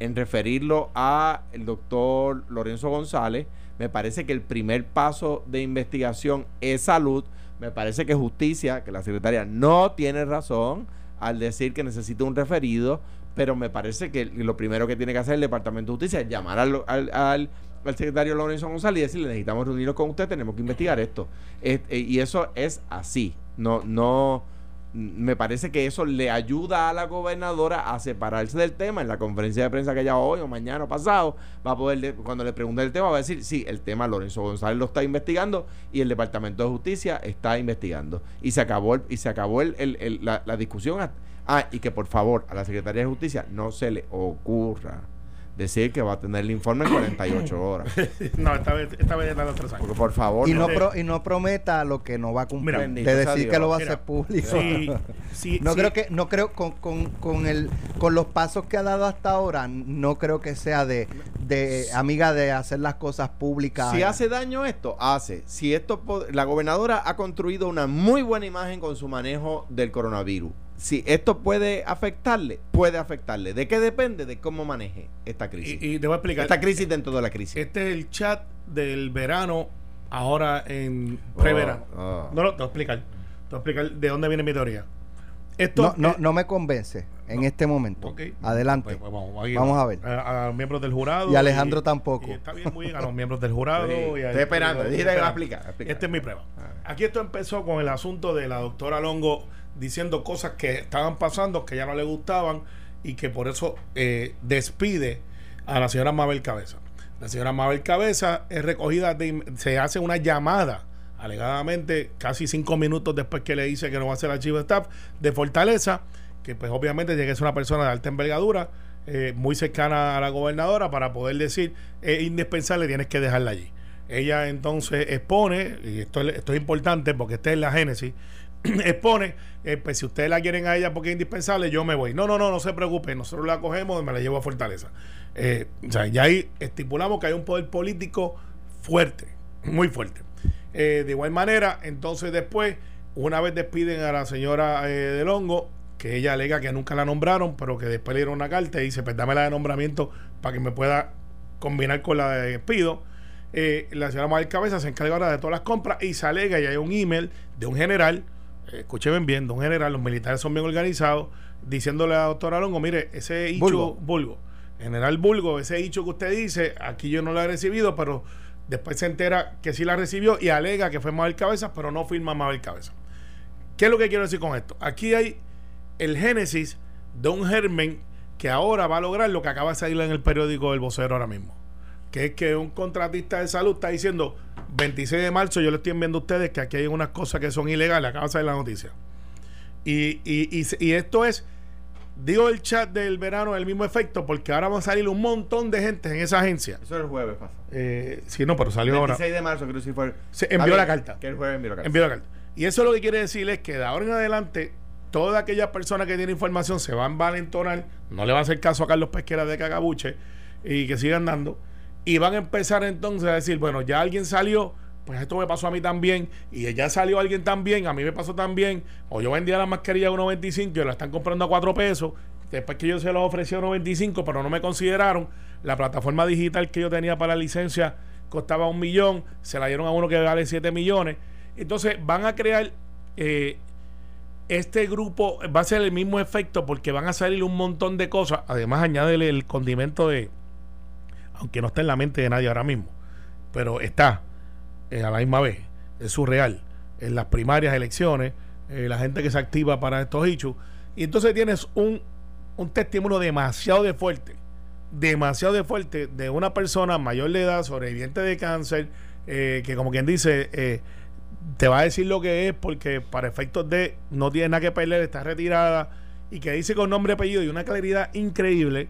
en referirlo a el doctor Lorenzo González. Me parece que el primer paso de investigación es salud. Me parece que justicia, que la secretaria no tiene razón al decir que necesita un referido pero me parece que lo primero que tiene que hacer el Departamento de Justicia es llamar al, al, al, secretario Lorenzo González y decirle necesitamos reunirnos con usted, tenemos que investigar esto. Eh, y eso es así. No, no, me parece que eso le ayuda a la gobernadora a separarse del tema. En la conferencia de prensa que haya hoy o mañana o pasado, va a poder, cuando le pregunte el tema, va a decir, sí, el tema Lorenzo González lo está investigando y el Departamento de Justicia está investigando. Y se acabó, y se acabó el, la, la discusión Ah, y que por favor a la Secretaría de Justicia no se le ocurra decir que va a tener el informe en 48 horas. no, esta vez, esta vez los tres años. Porque por favor. Y no, y no prometa lo que no va a cumplir. de decir que lo va a hacer público. Sí, no creo que, no creo con, con, con, el, con los pasos que ha dado hasta ahora, no creo que sea de, de amiga de hacer las cosas públicas. Si hace daño esto, hace. Si esto la gobernadora ha construido una muy buena imagen con su manejo del coronavirus si esto puede afectarle, puede afectarle. ¿De qué depende? De cómo maneje esta crisis. Y, te voy a explicar. Esta crisis dentro de la crisis. Este es el chat del verano, ahora en preverano. Oh, oh. No, no, te voy a explicar. Te voy a explicar de dónde viene mi teoría. Esto no, no, me convence en este momento. Adelante. Pues, pues, vamos, a ver. A, los miembros del jurado. Y Alejandro tampoco. está bien, muy bien. A los miembros del jurado. Estoy esperando. Dígale a explicar. Esta es mi prueba. Aquí esto empezó con el asunto de la doctora Longo diciendo cosas que estaban pasando, que ya no le gustaban y que por eso eh, despide a la señora Mabel Cabeza. La señora Mabel Cabeza es recogida, se hace una llamada, alegadamente casi cinco minutos después que le dice que no va a ser archivo de staff de Fortaleza, que pues obviamente que ser una persona de alta envergadura, eh, muy cercana a la gobernadora para poder decir es indispensable, tienes que dejarla allí. Ella entonces expone, y esto, esto es importante porque esta es la génesis, expone, eh, pues si ustedes la quieren a ella porque es indispensable, yo me voy. No, no, no, no se preocupe, nosotros la cogemos y me la llevo a Fortaleza. Eh, o sea, ya ahí estipulamos que hay un poder político fuerte, muy fuerte. Eh, de igual manera, entonces después, una vez despiden a la señora Del Hongo, que ella alega que nunca la nombraron, pero que después le dieron una carta y dice, pues dame la de nombramiento para que me pueda combinar con la de despido. la señora Mabel Cabeza se encarga ahora de todas las compras y se alega y hay un email de un general escuchen bien, don general, los militares son bien organizados, diciéndole a la doctora Longo, mire, ese hecho Bulgo. general Bulgo, ese hecho que usted dice, aquí yo no lo he recibido, pero después se entera que sí la recibió y alega que fue Mabel Cabezas, pero no firma Mabel Cabezas. ¿Qué es lo que quiero decir con esto? Aquí hay el génesis de un germen que ahora va a lograr lo que acaba de salir en el periódico El Vocero ahora mismo que es que un contratista de salud está diciendo 26 de marzo, yo le estoy enviando a ustedes que aquí hay unas cosas que son ilegales, acaba de salir la noticia. Y, y, y, esto es, digo el chat del verano, el mismo efecto, porque ahora va a salir un montón de gente en esa agencia. Eso es el jueves pasa. Eh, sí, no, pero salió ahora. 26 de marzo, creo que sí fue. Se envió la carta. Que el jueves envió la carta. Envió la carta. Y eso lo que quiere decir es que de ahora en adelante, toda aquella persona que tiene información se va a envalentonar, no le va a hacer caso a Carlos Pesquera de Cagabuche y que sigan dando y van a empezar entonces a decir, bueno, ya alguien salió, pues esto me pasó a mí también, y ya salió alguien también, a mí me pasó también, o yo vendía la mascarilla a 1.25 y la están comprando a 4 pesos, después que yo se los ofrecí a 1.25, pero no me consideraron, la plataforma digital que yo tenía para la licencia costaba un millón, se la dieron a uno que vale 7 millones. Entonces van a crear eh, este grupo, va a ser el mismo efecto porque van a salir un montón de cosas. Además, añádele el condimento de, aunque no está en la mente de nadie ahora mismo, pero está eh, a la misma vez, es surreal. En las primarias elecciones, eh, la gente que se activa para estos hechos. Y entonces tienes un, un testimonio demasiado de fuerte, demasiado de fuerte de una persona mayor de edad, sobreviviente de cáncer, eh, que como quien dice, te va a decir lo que es porque para efectos de no tiene nada que perder, está retirada y que dice con nombre y apellido y una claridad increíble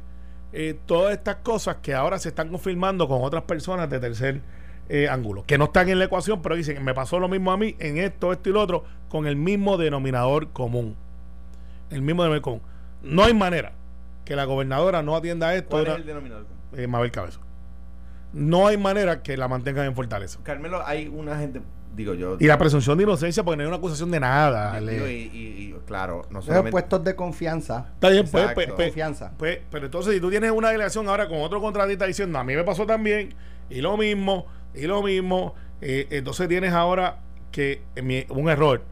eh, todas estas cosas que ahora se están confirmando con otras personas de tercer eh, ángulo, que no están en la ecuación, pero dicen, me pasó lo mismo a mí en esto, esto y lo otro, con el mismo denominador común. El mismo denominador común. No hay manera que la gobernadora no atienda esto. ¿Cuál es el denominador común? Eh, Mabel Cabezón. No hay manera que la mantengan en fortaleza. Carmelo, hay una gente digo yo. Y la presunción de inocencia, porque no hay una acusación de nada. Y, y, claro, no solamente... puestos de confianza. Está bien, pues, pues, pues, confianza. Pues, pero entonces, si tú tienes una delegación ahora con otro contratista diciendo, a mí me pasó también, y lo mismo, y lo mismo, eh, entonces tienes ahora que un error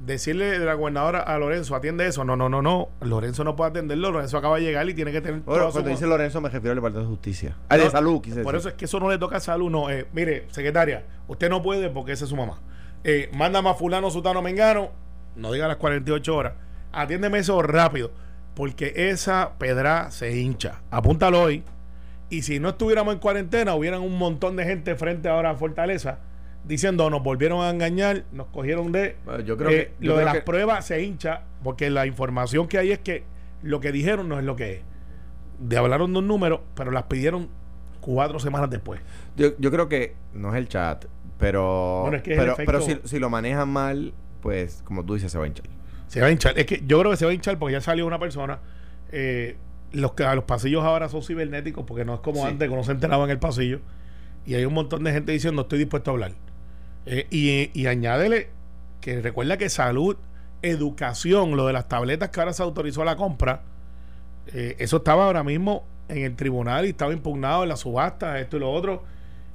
decirle de la gobernadora a Lorenzo, atiende eso. No, no, no, no. Lorenzo no puede atenderlo. Lorenzo acaba de llegar y tiene que tener. Bueno, cuando dice Lorenzo, me refiero al Departamento de Justicia. Ah, de salud, quise Por eso es que eso no le toca a salud. No, eh, mire, secretaria, usted no puede porque esa es su mamá. Eh, mándame a Fulano, Sutano, Mengano. No diga las 48 horas. Atiéndeme eso rápido. Porque esa pedra se hincha. Apúntalo hoy. Y si no estuviéramos en cuarentena, hubieran un montón de gente frente ahora a Fortaleza diciendo nos volvieron a engañar, nos cogieron de... yo creo que... lo de las pruebas se hincha porque la información que hay es que lo que dijeron no es lo que es. De hablaron de un número, pero las pidieron cuatro semanas después. Yo, yo creo que no es el chat, pero... pero, pero si, si, lo manejan mal, pues como tú dices, se va a hinchar. Se va a hinchar. Es que yo creo que se va a hinchar porque ya salió una persona... Eh, los, los pasillos ahora son cibernéticos porque no es como antes que no se enteraba en el pasillo y hay un montón de gente diciendo estoy dispuesto a hablar eh, y, añádele que recuerda que salud, educación, lo de las tabletas que ahora se autorizó la compra, eh, eso estaba ahora mismo en el tribunal y estaba impugnado en la subasta, esto y lo otro,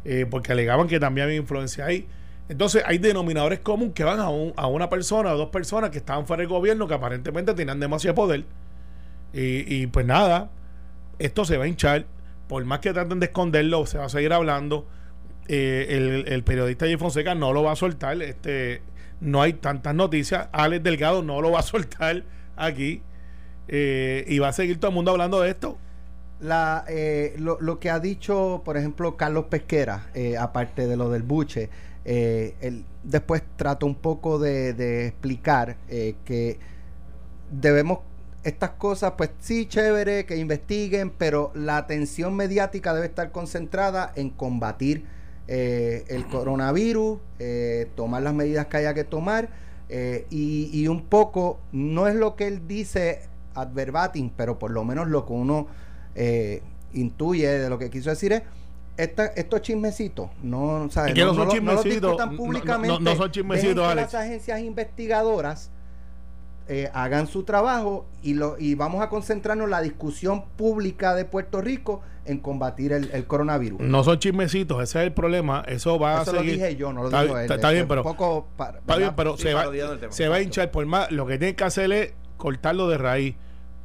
eh, porque alegaban que también había influencia ahí. Entonces hay denominadores comunes que van a, a una persona o dos personas que estaban fuera del gobierno que aparentemente tenían demasiado poder. Y, y pues nada, esto se va a hinchar. Por más que traten de esconderlo, se va a seguir hablando. Eh, el, periodista Jay Fonseca no lo va a soltar. Este, no hay tantas noticias. Alex Delgado no lo va a soltar aquí. Eh, y va a seguir todo el mundo hablando de esto. La, eh, lo, que ha dicho, por ejemplo, Carlos Pesquera, aparte de lo del buche, él después trata un poco de explicar que debemos estas cosas, pues sí, chévere, que investiguen, pero la atención mediática debe estar concentrada en combatir eh, el coronavirus, eh, tomar las medidas que haya que tomar eh, y, un poco, no es lo que él dice ad verbatim, pero por lo menos lo que uno intuye de lo que quiso decir es estos chismecitos no, ¿sabes? no, son chismecitos, públicamente no, son chismecitos, las agencias investigadoras eh, hagan su trabajo y, lo, y vamos a concentrarnos en la discusión pública de Puerto Rico en combatir el, coronavirus. No son chismecitos, ese es el problema. Eso va a seguir. lo dije yo, no lo está, digo él. Está, bien, pero, está bien, pero se, va, se va a hinchar por más. Lo que tiene que hacer es cortarlo de raíz.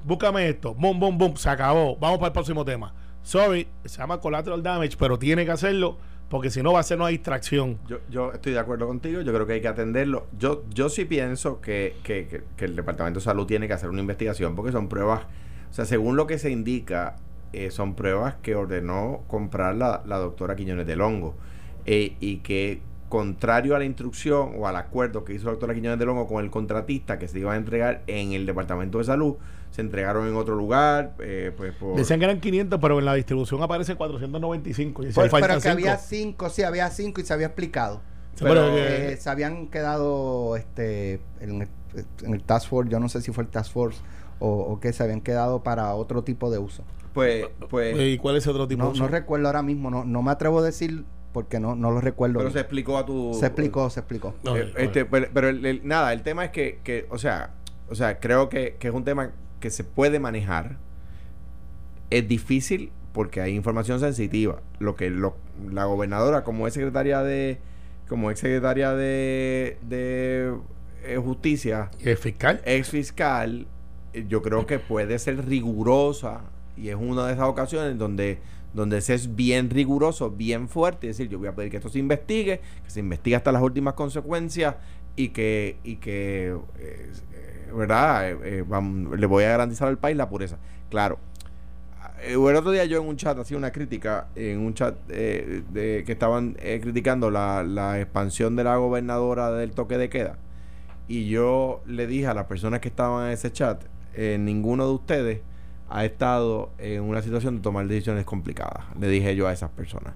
Búscame esto, boom, boom, boom, se acabó. Vamos para el próximo tema. Sorry, se llama collateral damage, pero tiene que hacerlo porque si no va a ser una distracción. Yo, yo estoy de acuerdo contigo, yo creo que hay que atenderlo. Yo, yo sí pienso que, que, que, el Departamento de Salud tiene que hacer una investigación porque son pruebas, o sea, según lo que se indica, eh, son pruebas que ordenó comprar la, la doctora Quiñones del Hongo eh, y que contrario a la instrucción o al acuerdo que hizo la doctora Quiñones del Hongo con el contratista que se iba a entregar en el Departamento de Salud, se entregaron en otro lugar. Eh, pues Decían que eran 500, pero en la distribución aparece 495. Y pues, pero que había 5, sí, había 5 y se había explicado. pero, eh, se habían quedado este en el, Task Force, yo no sé si fue el Task Force o, que se habían quedado para otro tipo de uso. Pues, pues. ¿Y cuál es otro tipo no, de uso? No recuerdo ahora mismo, no, no me atrevo a decir porque no, no lo recuerdo. Pero se explicó a tu. Se explicó, se explicó. Eh, este, pero, nada, el tema es que, que o sea, o sea, creo que, que es un tema que se puede manejar. Es difícil porque hay información sensitiva. Lo que lo, la gobernadora, como es secretaria de, como ex secretaria de, de eh, justicia, ¿Es fiscal? ex fiscal, eh, yo creo que puede ser rigurosa y es una de esas ocasiones donde donde se es bien riguroso, bien fuerte, y decir, yo voy a pedir que esto se investigue, que se investigue hasta las últimas consecuencias y que, y que eh, ¿verdad? Eh, eh, le voy a garantizar al país la pureza. Claro. El otro día yo en un chat hacía una crítica, en un chat que estaban criticando la, la expansión de la gobernadora del toque de queda. Y yo le dije a las personas que estaban en ese chat, ninguno de ustedes ha estado en una situación de tomar decisiones complicadas. Le dije yo a esas personas.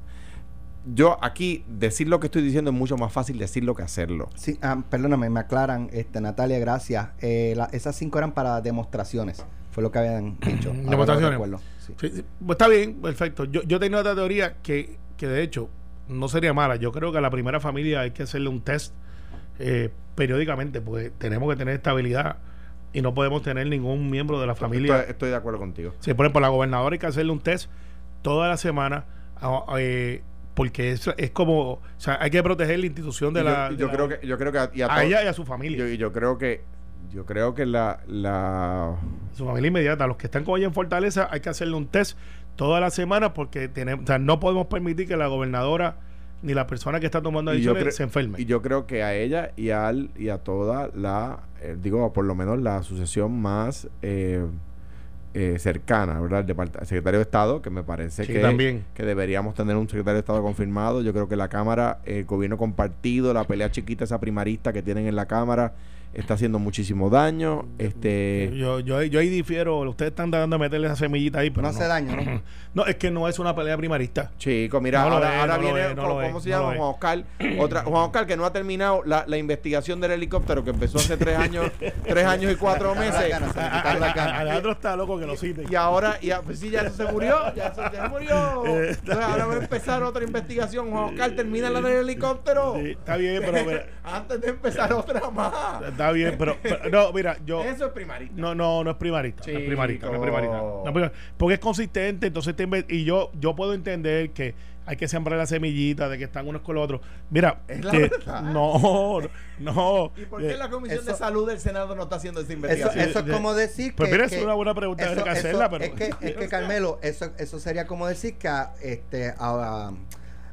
Yo aquí decir lo que estoy diciendo es mucho más fácil decirlo que hacerlo. Sí, ah, perdóname, me aclaran, este, Natalia, gracias. Eh, la- esas cinco eran para demostraciones, fue lo que habían dicho. Demostraciones. recuerdo, sí. Sí, sí. Pues está bien, perfecto. Yo, yo tenía otra teoría que, que de hecho no sería mala. Yo creo que a la primera familia hay que hacerle un test eh, periódicamente, porque tenemos que tener estabilidad y no podemos tener ningún miembro de la familia. Estoy, estoy de acuerdo contigo. Sí, por ejemplo, la gobernadora hay que hacerle un test toda la semana, a- a- eh, porque es, es como, o sea, hay que proteger la institución de la. yo, de yo la- creo que yo creo que a, y a a todo- ella y a su yo, familia, y yo creo que yo creo que la, la su familia inmediata. Los que están con ella en Fortaleza hay que hacerle un test toda la semana porque tenemos, o sea, no podemos permitir que la gobernadora ni la persona que está tomando yo decisiones se enferme. y yo creo que a ella y al y a toda la eh, digo por lo menos la asociación más eh, eh, cercana, ¿verdad? El, secretario de Estado, que me parece Sí, que, también. que deberíamos tener un secretario de Estado confirmado. Yo creo que la Cámara, el gobierno compartido, la pelea chiquita, esa primarista que tienen en la Cámara, está haciendo muchísimo daño. Este, Yo, yo, yo ahí difiero. Ustedes están dando a meterle esa semillita ahí, pero No no, hace daño, ¿no? No, es que no es una pelea primarista. Chico, mira, No ahora, es, ahora no viene, es, no ¿cómo, se llama? Juan Oscar. Otra, Juan Oscar, que no ha terminado la, la investigación del helicóptero que empezó hace tres años, tres años y cuatro meses. Alejandro está loco que lo cite. Y ahora, y a- pues sí, ya eso se murió, ya eso ya se murió. Eh, Entonces ahora va a empezar otra investigación. Juan Oscar, termina la del helicóptero. Sí, está bien, pero Antes de empezar otra más. Está bien, pero, pero- no, mira, yo Eso es primarista. no no no es primarista, no es primarista, no es primarista. No es primarista. porque es consistente, entonces te y yo yo puedo entender que hay que sembrar la semillita de que están unos con los otros. Mira, Es la que- verdad. no, no. ¿Y por eh, qué la Comisión eso- de Salud del Senado no está haciendo esa Eso, investigación? eso es como decir Pues que... mira, es que- una buena pregunta, habría que hacerla, pero- Es que, es que Carmelo, eso, eso sería como decir que a, este, a, a-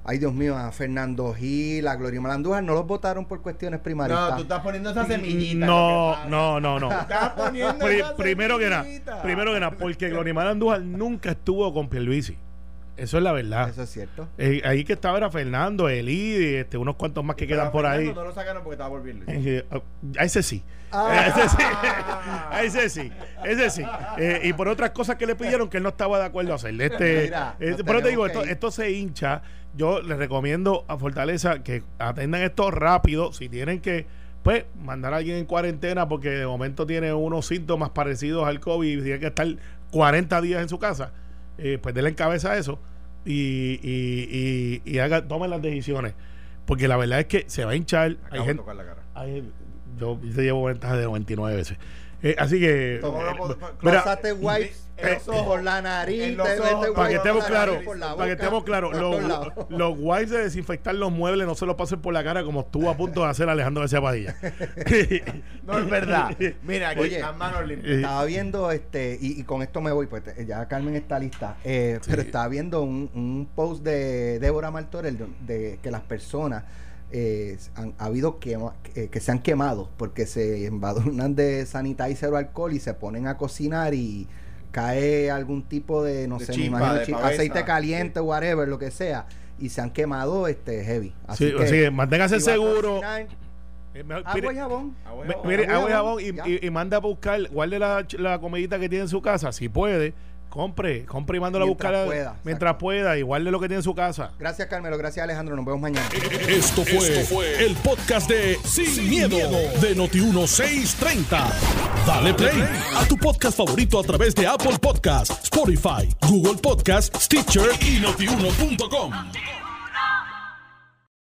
ay Dios mío, a Fernando Gil, a Gloria Malandújar no los votaron por cuestiones primaristas. No, tú estás poniendo esa semillita. No, no, no, no. Estás poniendo Pri- esa primero que nada, semillita. primero que nada, porque Glorimar Andújar nunca estuvo con Pierluisi. Eso es la verdad. Eso es cierto. Eh, ahí que estaba era Fernando, Eli, este, unos cuantos más que quedan por ahí. No lo sacaron porque estaba por. Eh, a ese sí. Ah. Ese sí. A ese sí. Ese sí. Y por otras cosas que le pidieron que él no estaba de acuerdo a hacer. Este, Mira, nos pero te digo, esto, esto se hincha. Yo les recomiendo a Fortaleza que atendan esto rápido. Si tienen que, pues, mandar a alguien en cuarentena porque de momento tiene unos síntomas parecidos al COVID y tiene que estar 40 días en su casa, eh, pues denle en cabeza eso y, y, y, y haga, tomen las decisiones. Porque la verdad es que se va a hinchar. Acabo Hay gente, la cara. Yo te llevo ventaja de 99 veces. Eh, así que. Una eh, wipes en los ojos. la nariz, En los te ojos, metes para que wipes estemos claros, para que estemos claros, los, los wipes de desinfectar los muebles no se los pasen por la cara como estuvo a punto de hacer Alejandro García Padilla. No es verdad. Mira, aquí Oye, las manos limpias. Eh, Estaba viendo, este, y, y con esto me voy, pues ya Carmen está lista, eh, pero estaba viendo un, un post de Débora Martorell de, de que las personas eh, han, ha habido quema- eh, que se han quemado porque se embadurnan de sanitizer o alcohol y se ponen a cocinar y cae algún tipo de, no De sé, chispa, me imagino, aceite caliente, whatever, lo que sea, y se han quemado este heavy. Así sí, que, manténgase seguro. Eh, mejor- agua mire- y jabón. Agua y Me- jabón. mire, agua y jabón, y, ya. y- y manda a buscar, guarde la, la comidita que tiene en su casa, si puede, compre, compre y mándala a buscar pueda, mientras exacto. pueda y guarde lo que tiene en su casa. Gracias Carmelo, gracias Alejandro, nos vemos mañana. Esto fue, el podcast de Sin, miedo, de Noti1630. Dale play a tu podcast favorito a través de Apple Podcasts, Spotify, Google Podcasts, Stitcher y notiuno.com.